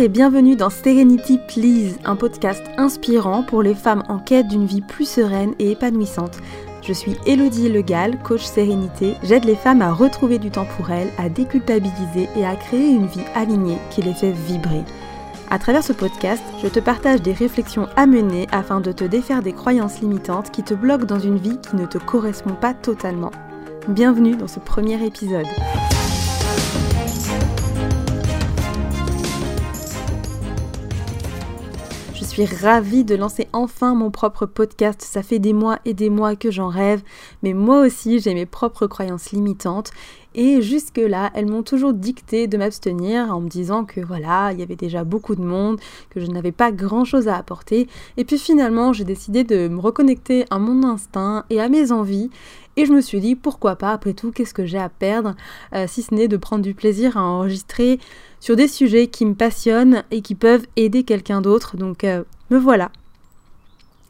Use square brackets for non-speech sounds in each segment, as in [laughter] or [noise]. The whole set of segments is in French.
Et bienvenue dans Serenity Please, un podcast inspirant pour les femmes en quête d'une vie plus sereine et épanouissante. Je suis Elodie Legal, coach sérénité. J'aide les femmes à retrouver du temps pour elles, à déculpabiliser et à créer une vie alignée qui les fait vibrer. À travers ce podcast, je te partage des réflexions à mener afin de te défaire des croyances limitantes qui te bloquent dans une vie qui ne te correspond pas totalement. Bienvenue dans ce premier épisode. Ravie de lancer enfin mon propre podcast. Ça fait des mois et des mois que j'en rêve, mais moi aussi j'ai mes propres croyances limitantes. Et jusque-là, elles m'ont toujours dicté de m'abstenir en me disant que voilà, il y avait déjà beaucoup de monde, que je n'avais pas grand-chose à apporter. Et puis finalement, j'ai décidé de me reconnecter à mon instinct et à mes envies. Et je me suis dit, pourquoi pas, après tout, qu'est-ce que j'ai à perdre, euh, si ce n'est de prendre du plaisir à enregistrer sur des sujets qui me passionnent et qui peuvent aider quelqu'un d'autre. Donc euh, me voilà.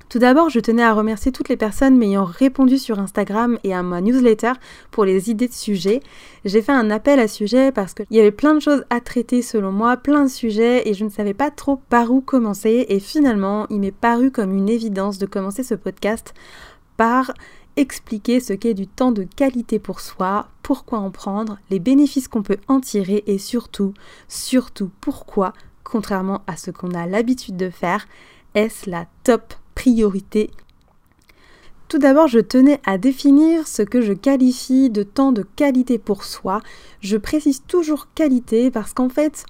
Tout d'abord, je tenais à remercier toutes les personnes m'ayant répondu sur Instagram et à ma newsletter pour les idées de sujets. J'ai fait un appel à sujet parce qu'il y avait plein de choses à traiter selon moi, plein de sujets et je ne savais pas trop par où commencer et finalement il m'est paru comme une évidence de commencer ce podcast par expliquer ce qu'est du temps de qualité pour soi, pourquoi en prendre, les bénéfices qu'on peut en tirer et surtout, surtout pourquoi, contrairement à ce qu'on a l'habitude de faire, est-ce la top priorité? Tout d'abord, je tenais à définir ce que je qualifie de temps de qualité pour soi. Je précise toujours qualité parce qu'en fait,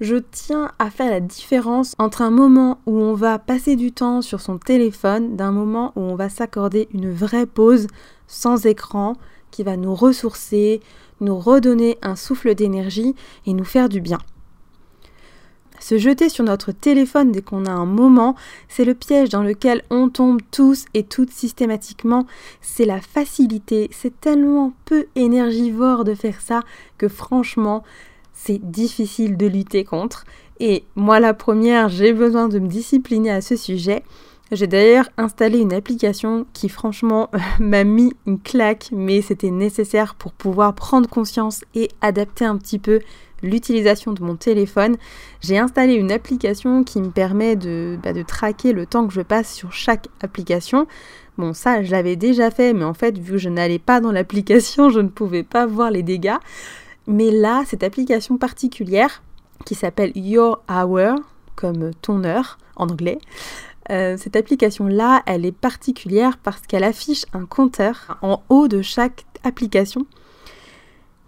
je tiens à faire la différence entre un moment où on va passer du temps sur son téléphone d'un moment où on va s'accorder une vraie pause sans écran qui va nous ressourcer, nous redonner un souffle d'énergie et nous faire du bien. Se jeter sur notre téléphone dès qu'on a un moment, c'est le piège dans lequel on tombe tous et toutes systématiquement. C'est la facilité, c'est tellement peu énergivore de faire ça que franchement, c'est difficile de lutter contre. Et moi, la première, j'ai besoin de me discipliner à ce sujet. J'ai d'ailleurs installé une application qui franchement [laughs] m'a mis une claque, mais c'était nécessaire pour pouvoir prendre conscience et adapter un petit peu l'utilisation de mon téléphone. J'ai installé une application qui me permet de, bah, traquer le temps que je passe sur chaque application. Bon, ça, je l'avais déjà fait, mais en fait, vu que je n'allais pas dans l'application, [laughs] je ne pouvais pas voir les dégâts. Mais là, cette application particulière qui s'appelle Your Hour, comme ton heure en anglais, euh, cette application-là, elle est particulière parce qu'elle affiche un compteur en haut de chaque application.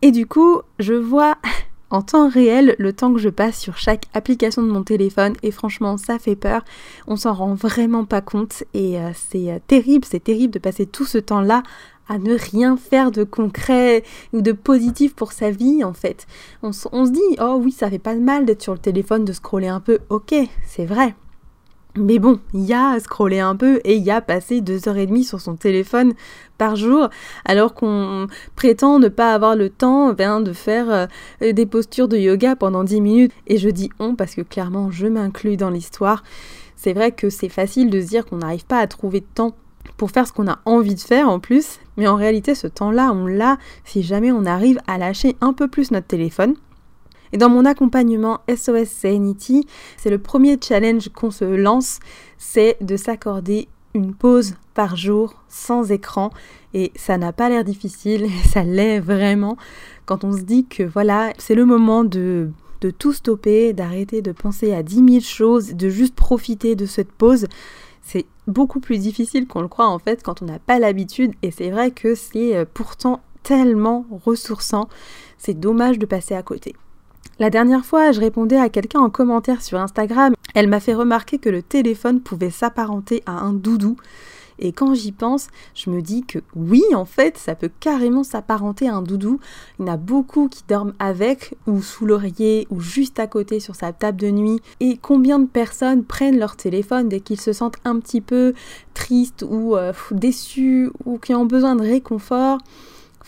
Et du coup, je vois [laughs] en temps réel le temps que je passe sur chaque application de mon téléphone et franchement ça fait peur, on s'en rend vraiment pas compte et euh, c'est euh, terrible, c'est terrible de passer tout ce temps-là à ne rien faire de concret ou de positif pour sa vie en fait. On, on se dit, oh oui, ça fait pas de mal d'être sur le téléphone, de scroller un peu, ok, c'est vrai. Mais bon, il y a scroller un peu et il y a passer deux heures et demie sur son téléphone par jour, alors qu'on prétend ne pas avoir le temps ben, de faire euh, des postures de yoga pendant dix minutes. Et je dis on parce que clairement je m'inclus dans l'histoire. C'est vrai que c'est facile de se dire qu'on n'arrive pas à trouver de temps pour faire ce qu'on a envie de faire en plus, mais en réalité ce temps-là, on l'a si jamais on arrive à lâcher un peu plus notre téléphone. Et dans mon accompagnement SOS Sanity, c'est le premier challenge qu'on se lance, c'est de s'accorder une pause par jour sans écran et ça n'a pas l'air difficile, [laughs] ça l'est vraiment quand on se dit que voilà, c'est le moment de de tout stopper, d'arrêter de penser à 10 000 choses, de juste profiter de cette pause c'est beaucoup plus difficile qu'on le croit en fait quand on n'a pas l'habitude et c'est vrai que c'est euh, pourtant tellement ressourçant. C'est dommage de passer à côté. La dernière fois, je répondais à quelqu'un en commentaire sur Instagram. Elle m'a fait remarquer que le téléphone pouvait s'apparenter à un doudou. Et quand j'y pense, je me dis que oui, en fait, ça peut carrément s'apparenter à un doudou. Il y en a beaucoup qui dorment avec, ou sous l'oreiller, ou juste à côté sur sa table de nuit. Et combien de personnes prennent leur téléphone dès qu'ils se sentent un petit peu tristes ou euh, déçus, ou qui ont besoin de réconfort?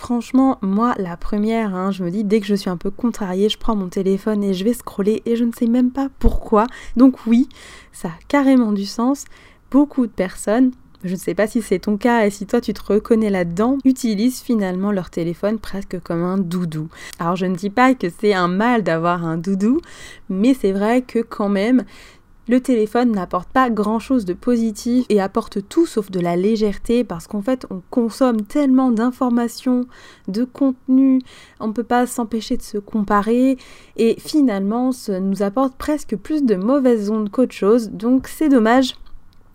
Franchement, moi, la première, hein, je me dis, dès que je suis un peu contrariée, je prends mon téléphone et je vais scroller et je ne sais même pas pourquoi. Donc oui, ça a carrément du sens. Beaucoup de personnes je ne sais pas si c'est ton cas et si toi tu te reconnais là-dedans, utilisent finalement leur téléphone presque comme un doudou. Alors je ne dis pas que c'est un mal d'avoir un doudou, mais c'est vrai que quand même, le téléphone n'apporte pas grand-chose de positif et apporte tout sauf de la légèreté parce qu'en fait on consomme tellement d'informations, de contenu, on ne peut pas s'empêcher de se comparer et finalement ça nous apporte presque plus de mauvaises ondes qu'autre chose donc c'est dommage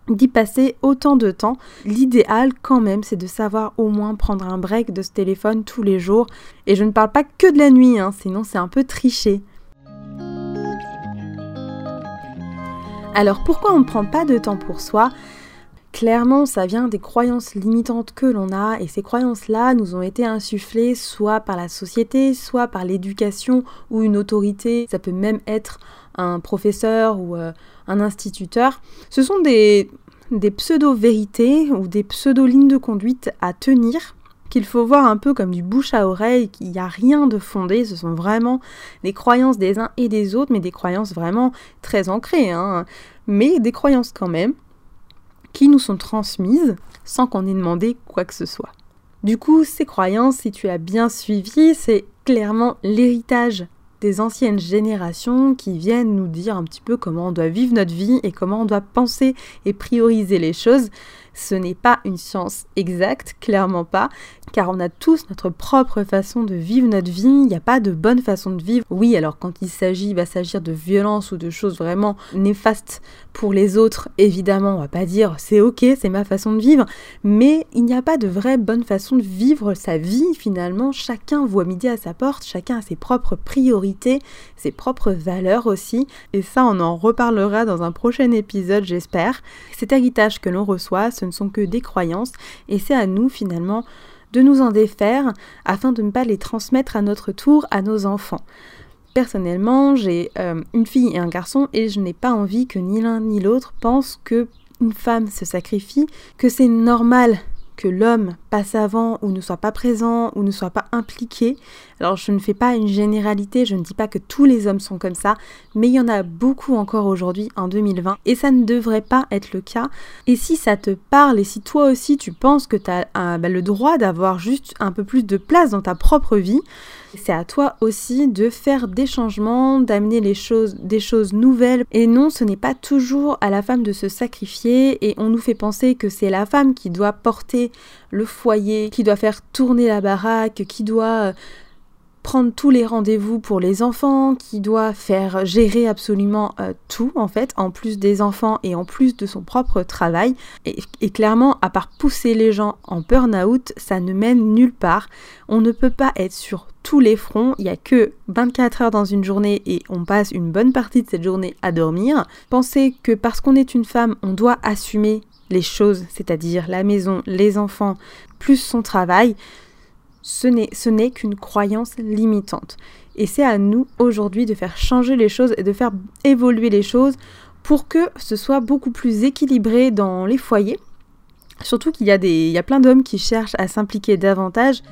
d'y passer autant de temps. L'idéal quand même, c'est de savoir au moins prendre un break de ce téléphone tous les jours. Et je ne parle pas que de la nuit, hein, sinon c'est un peu triché. Alors pourquoi on ne prend pas de temps pour soi? Clairement, ça vient des croyances limitantes que l'on a et ces croyances-là nous ont été insufflées soit par la société, soit par l'éducation ou une autorité. Ça peut même être un professeur ou euh, un instituteur. Ce sont des, des pseudo-vérités ou des pseudo-lignes de conduite à tenir qu'il faut voir un peu comme du bouche à oreille, qu'il n'y a rien de fondé, ce sont vraiment des croyances des uns et des autres, mais des croyances vraiment très ancrées, hein. mais des croyances quand même, qui nous sont transmises sans qu'on ait demandé quoi que ce soit. Du coup, ces croyances, si tu as bien suivi, c'est clairement l'héritage des anciennes générations qui viennent nous dire un petit peu comment on doit vivre notre vie et comment on doit penser et prioriser les choses. Ce n'est pas une science exacte, clairement pas, car on a tous notre propre façon de vivre notre vie, il n'y a pas de bonne façon de vivre. Oui, alors quand il s'agit, va s'agir de violence ou de choses vraiment néfastes pour les autres, évidemment, on va pas dire c'est ok, c'est ma façon de vivre, mais il n'y a pas de vraie bonne façon de vivre sa vie finalement. Chacun voit midi à sa porte, chacun a ses propres priorités, ses propres valeurs aussi, et ça on en reparlera dans un prochain épisode, j'espère. Cet héritage que l'on reçoit, ce ne sont que des croyances, et c'est à nous finalement de nous en défaire afin de ne pas les transmettre à notre tour à nos enfants. Personnellement, j'ai euh, une fille et un garçon et je n'ai pas envie que ni l'un ni l'autre pensent que une femme se sacrifie, que c'est normal que l'homme passe avant ou ne soit pas présent ou ne soit pas impliqué. Alors je ne fais pas une généralité, je ne dis pas que tous les hommes sont comme ça, mais il y en a beaucoup encore aujourd'hui en 2020 et ça ne devrait pas être le cas. Et si ça te parle et si toi aussi tu penses que tu as bah, le droit d'avoir juste un peu plus de place dans ta propre vie, c'est à toi aussi de faire des changements, d'amener les choses, des choses nouvelles. Et non, ce n'est pas toujours à la femme de se sacrifier et on nous fait penser que c'est la femme qui doit porter le foyer, qui doit faire tourner la baraque, qui doit euh, prendre tous les rendez-vous pour les enfants, qui doit faire gérer absolument euh, tout en fait, en plus des enfants et en plus de son propre travail. Et, clairement, à part pousser les gens en burn-out, ça ne mène nulle part. On ne peut pas être sur tous les fronts, il n'y a que 24 heures dans une journée et on passe une bonne partie de cette journée à dormir. Penser que parce qu'on est une femme, on doit assumer les choses, c'est-à-dire la maison, les enfants, plus son travail, ce n'est qu'une croyance limitante. Et c'est à nous aujourd'hui de faire changer les choses et de faire évoluer les choses pour que ce soit beaucoup plus équilibré dans les foyers. Surtout qu'il y, a des, y a plein d'hommes qui cherchent à s'impliquer davantage.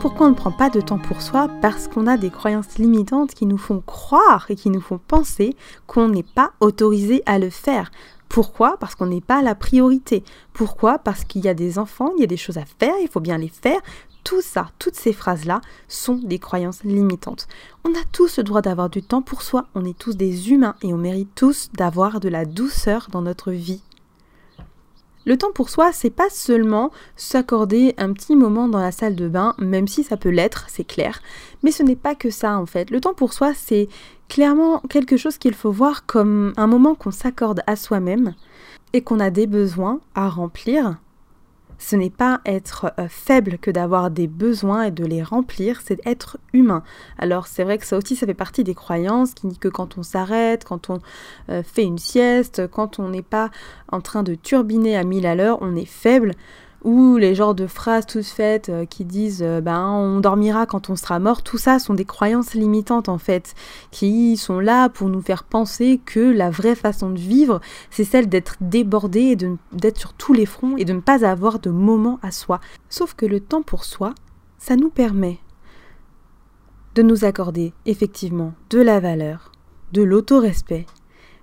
Pourquoi on ne prend pas de temps pour soi Parce qu'on a des croyances limitantes qui nous font croire et qui nous font penser qu'on n'est pas autorisé à le faire. Pourquoi Parce qu'on n'est pas la priorité. Pourquoi Parce qu'il y a des enfants, il y a des choses à faire, il faut bien les faire. Tout ça, toutes ces phrases-là sont des croyances limitantes. On a tous le droit d'avoir du temps pour soi, on est tous des humains et on mérite tous d'avoir de la douceur dans notre vie. Le temps pour soi, c'est pas seulement s'accorder un petit moment dans la salle de bain, même si ça peut l'être, c'est clair, mais ce n'est pas que ça en fait. Le temps pour soi, c'est clairement quelque chose qu'il faut voir comme un moment qu'on s'accorde à soi-même et qu'on a des besoins à remplir. Ce n'est pas être euh, faible que d'avoir des besoins et de les remplir, c'est être humain. Alors c'est vrai que ça aussi, ça fait partie des croyances qui dit que quand on s'arrête, quand on euh, fait une sieste, quand on n'est pas en train de turbiner à mille à l'heure, on est faible ou les genres de phrases toutes faites euh, qui disent euh, ben on dormira quand on sera mort, tout ça sont des croyances limitantes en fait, qui sont là pour nous faire penser que la vraie façon de vivre, c'est celle d'être débordé et d'être sur tous les fronts et de ne pas avoir de moment à soi. Sauf que le temps pour soi, ça nous permet de nous accorder effectivement de la valeur, de l'autorespect,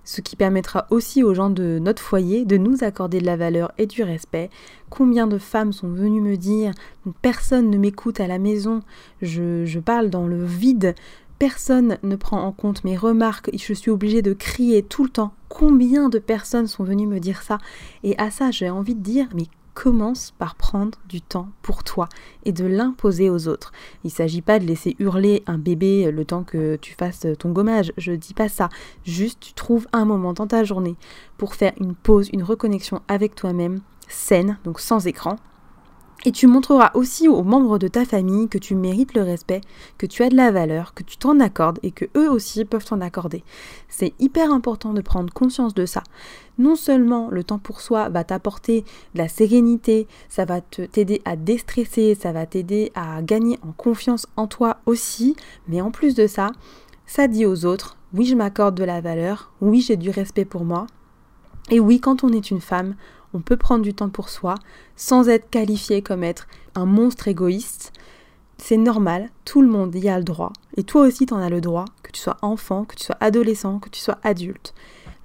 ce qui permettra aussi aux gens de notre foyer de nous accorder de la valeur et du respect. Combien de femmes sont venues me dire personne ne m'écoute à la maison, je, je parle dans le vide, personne ne prend en compte mes remarques, je suis obligée de crier tout le temps. Combien de personnes sont venues me dire ça? Et à ça, j'ai envie de dire, mais commence par prendre du temps pour toi et de l'imposer aux autres. Il ne s'agit pas de laisser hurler un bébé le temps que tu fasses ton gommage, je dis pas ça. Juste tu trouves un moment dans ta journée pour faire une pause, une reconnexion avec toi-même saine, donc sans écran, et tu montreras aussi aux membres de ta famille que tu mérites le respect, que tu as de la valeur, que tu t'en accordes et que eux aussi peuvent t'en accorder. C'est hyper important de prendre conscience de ça. Non seulement le temps pour soi va t'apporter de la sérénité, ça va t'aider à déstresser, ça va t'aider à gagner en confiance en toi aussi, mais en plus de ça, ça dit aux autres, oui je m'accorde de la valeur, oui j'ai du respect pour moi, et oui quand on est une femme, on peut prendre du temps pour soi sans être qualifié comme être un monstre égoïste. C'est normal, tout le monde y a le droit. Et toi aussi, tu en as le droit, que tu sois enfant, que tu sois adolescent, que tu sois adulte.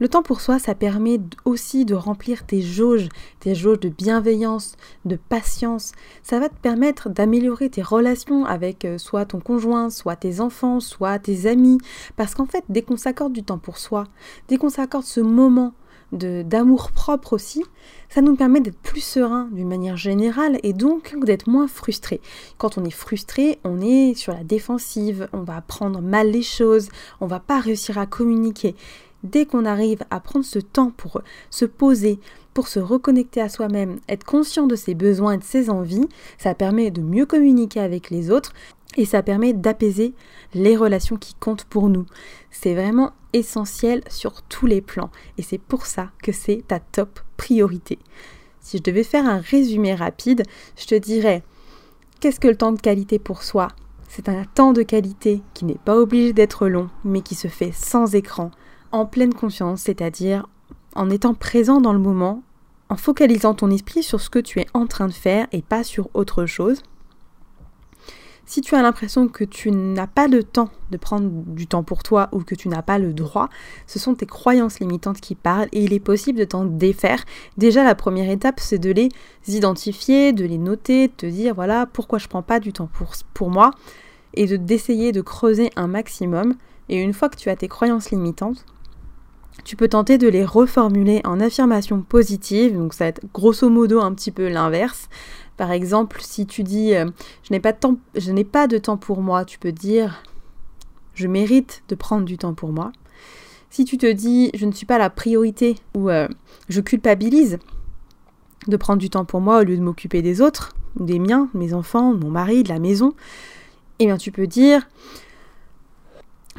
Le temps pour soi, ça permet aussi de remplir tes jauges, tes jauges de bienveillance, de patience. Ça va te permettre d'améliorer tes relations avec euh, soit ton conjoint, soit tes enfants, soit tes amis. Parce qu'en fait, dès qu'on s'accorde du temps pour soi, dès qu'on s'accorde ce moment d'amour propre aussi, ça nous permet d'être plus serein d'une manière générale et donc d'être moins frustré. Quand on est frustré, on est sur la défensive, on va prendre mal les choses, on va pas réussir à communiquer. Dès qu'on arrive à prendre ce temps pour se poser, pour se reconnecter à soi-même, être conscient de ses besoins et de ses envies, ça permet de mieux communiquer avec les autres et ça permet d'apaiser les relations qui comptent pour nous. C'est vraiment essentiel sur tous les plans et c'est pour ça que c'est ta top priorité. Si je devais faire un résumé rapide, je te dirais qu'est-ce que le temps de qualité pour soi? C'est un temps de qualité qui n'est pas obligé d'être long, mais qui se fait sans écran, en pleine conscience, c'est-à-dire en étant présent dans le moment, en focalisant ton esprit sur ce que tu es en train de faire et pas sur autre chose. Si tu as l'impression que tu n'as pas le temps de prendre du temps pour toi ou que tu n'as pas le droit, ce sont tes croyances limitantes qui parlent et il est possible de t'en défaire. Déjà, la première étape, c'est de les identifier, de les noter, de te dire voilà pourquoi je prends pas du temps pour, moi et de d'essayer de creuser un maximum. Et une fois que tu as tes croyances limitantes, tu peux tenter de les reformuler en affirmations positives, donc ça va être grosso modo un petit peu l'inverse. Par exemple, si tu dis euh, je n'ai pas de temps, pour moi, tu peux dire je mérite de prendre du temps pour moi. Si tu te dis je ne suis pas la priorité ou euh, je culpabilise de prendre du temps pour moi au lieu de m'occuper des autres, des miens, mes enfants, mon mari, de la maison, eh bien tu peux dire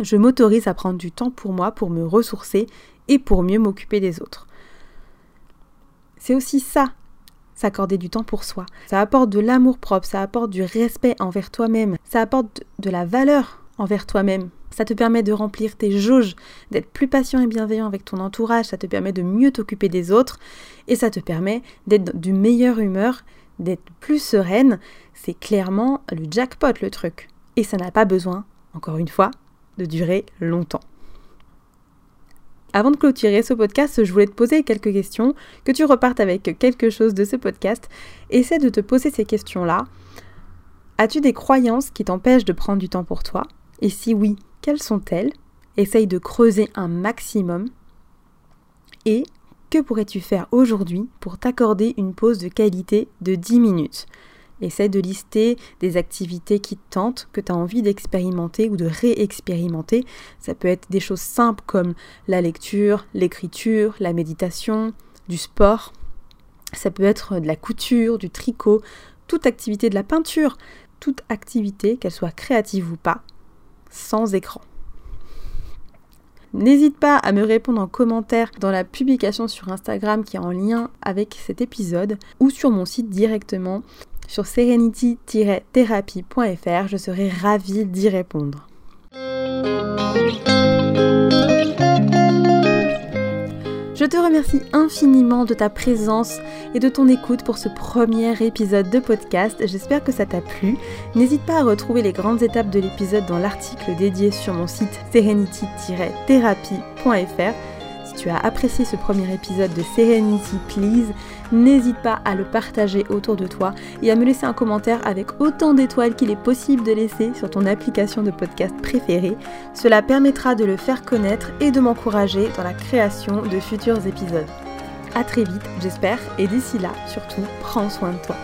je m'autorise à prendre du temps pour moi, pour me ressourcer et pour mieux m'occuper des autres. C'est aussi ça, s'accorder du temps pour soi. Ça apporte de l'amour propre, ça apporte du respect envers toi-même, ça apporte de la valeur envers toi-même. Ça te permet de remplir tes jauges, d'être plus patient et bienveillant avec ton entourage, ça te permet de mieux t'occuper des autres et ça te permet d'être du meilleure humeur, d'être plus sereine. C'est clairement le jackpot le truc. Et ça n'a pas besoin, encore une fois, de durer longtemps. Avant de clôturer ce podcast, je voulais te poser quelques questions, que tu repartes avec quelque chose de ce podcast. Essaie de te poser ces questions-là. As-tu des croyances qui t'empêchent de prendre du temps pour toi? Et si oui, quelles sont-elles? Essaye de creuser un maximum. Et que pourrais-tu faire aujourd'hui pour t'accorder une pause de qualité de 10 minutes? Essaye de lister des activités qui te tentent, que tu as envie d'expérimenter ou de réexpérimenter. Ça peut être des choses simples comme la lecture, l'écriture, la méditation, du sport. Ça peut être de la couture, du tricot, toute activité de la peinture, toute activité, qu'elle soit créative ou pas, sans écran. N'hésite pas à me répondre en commentaire dans la publication sur Instagram qui est en lien avec cet épisode ou sur mon site directement sur serenity-thérapie.fr. Je serai ravie d'y répondre. Je te remercie infiniment de ta présence et de ton écoute pour ce premier épisode de podcast. J'espère que ça t'a plu. N'hésite pas à retrouver les grandes étapes de l'épisode dans l'article dédié sur mon site serenity-thérapie.fr Si tu as apprécié ce premier épisode de Serenity Please, n'hésite pas à le partager autour de toi et à me laisser un commentaire avec autant d'étoiles qu'il est possible de laisser sur ton application de podcast préférée. Cela permettra de le faire connaître et de m'encourager dans la création de futurs épisodes. A très vite, j'espère, et d'ici là, surtout, prends soin de toi.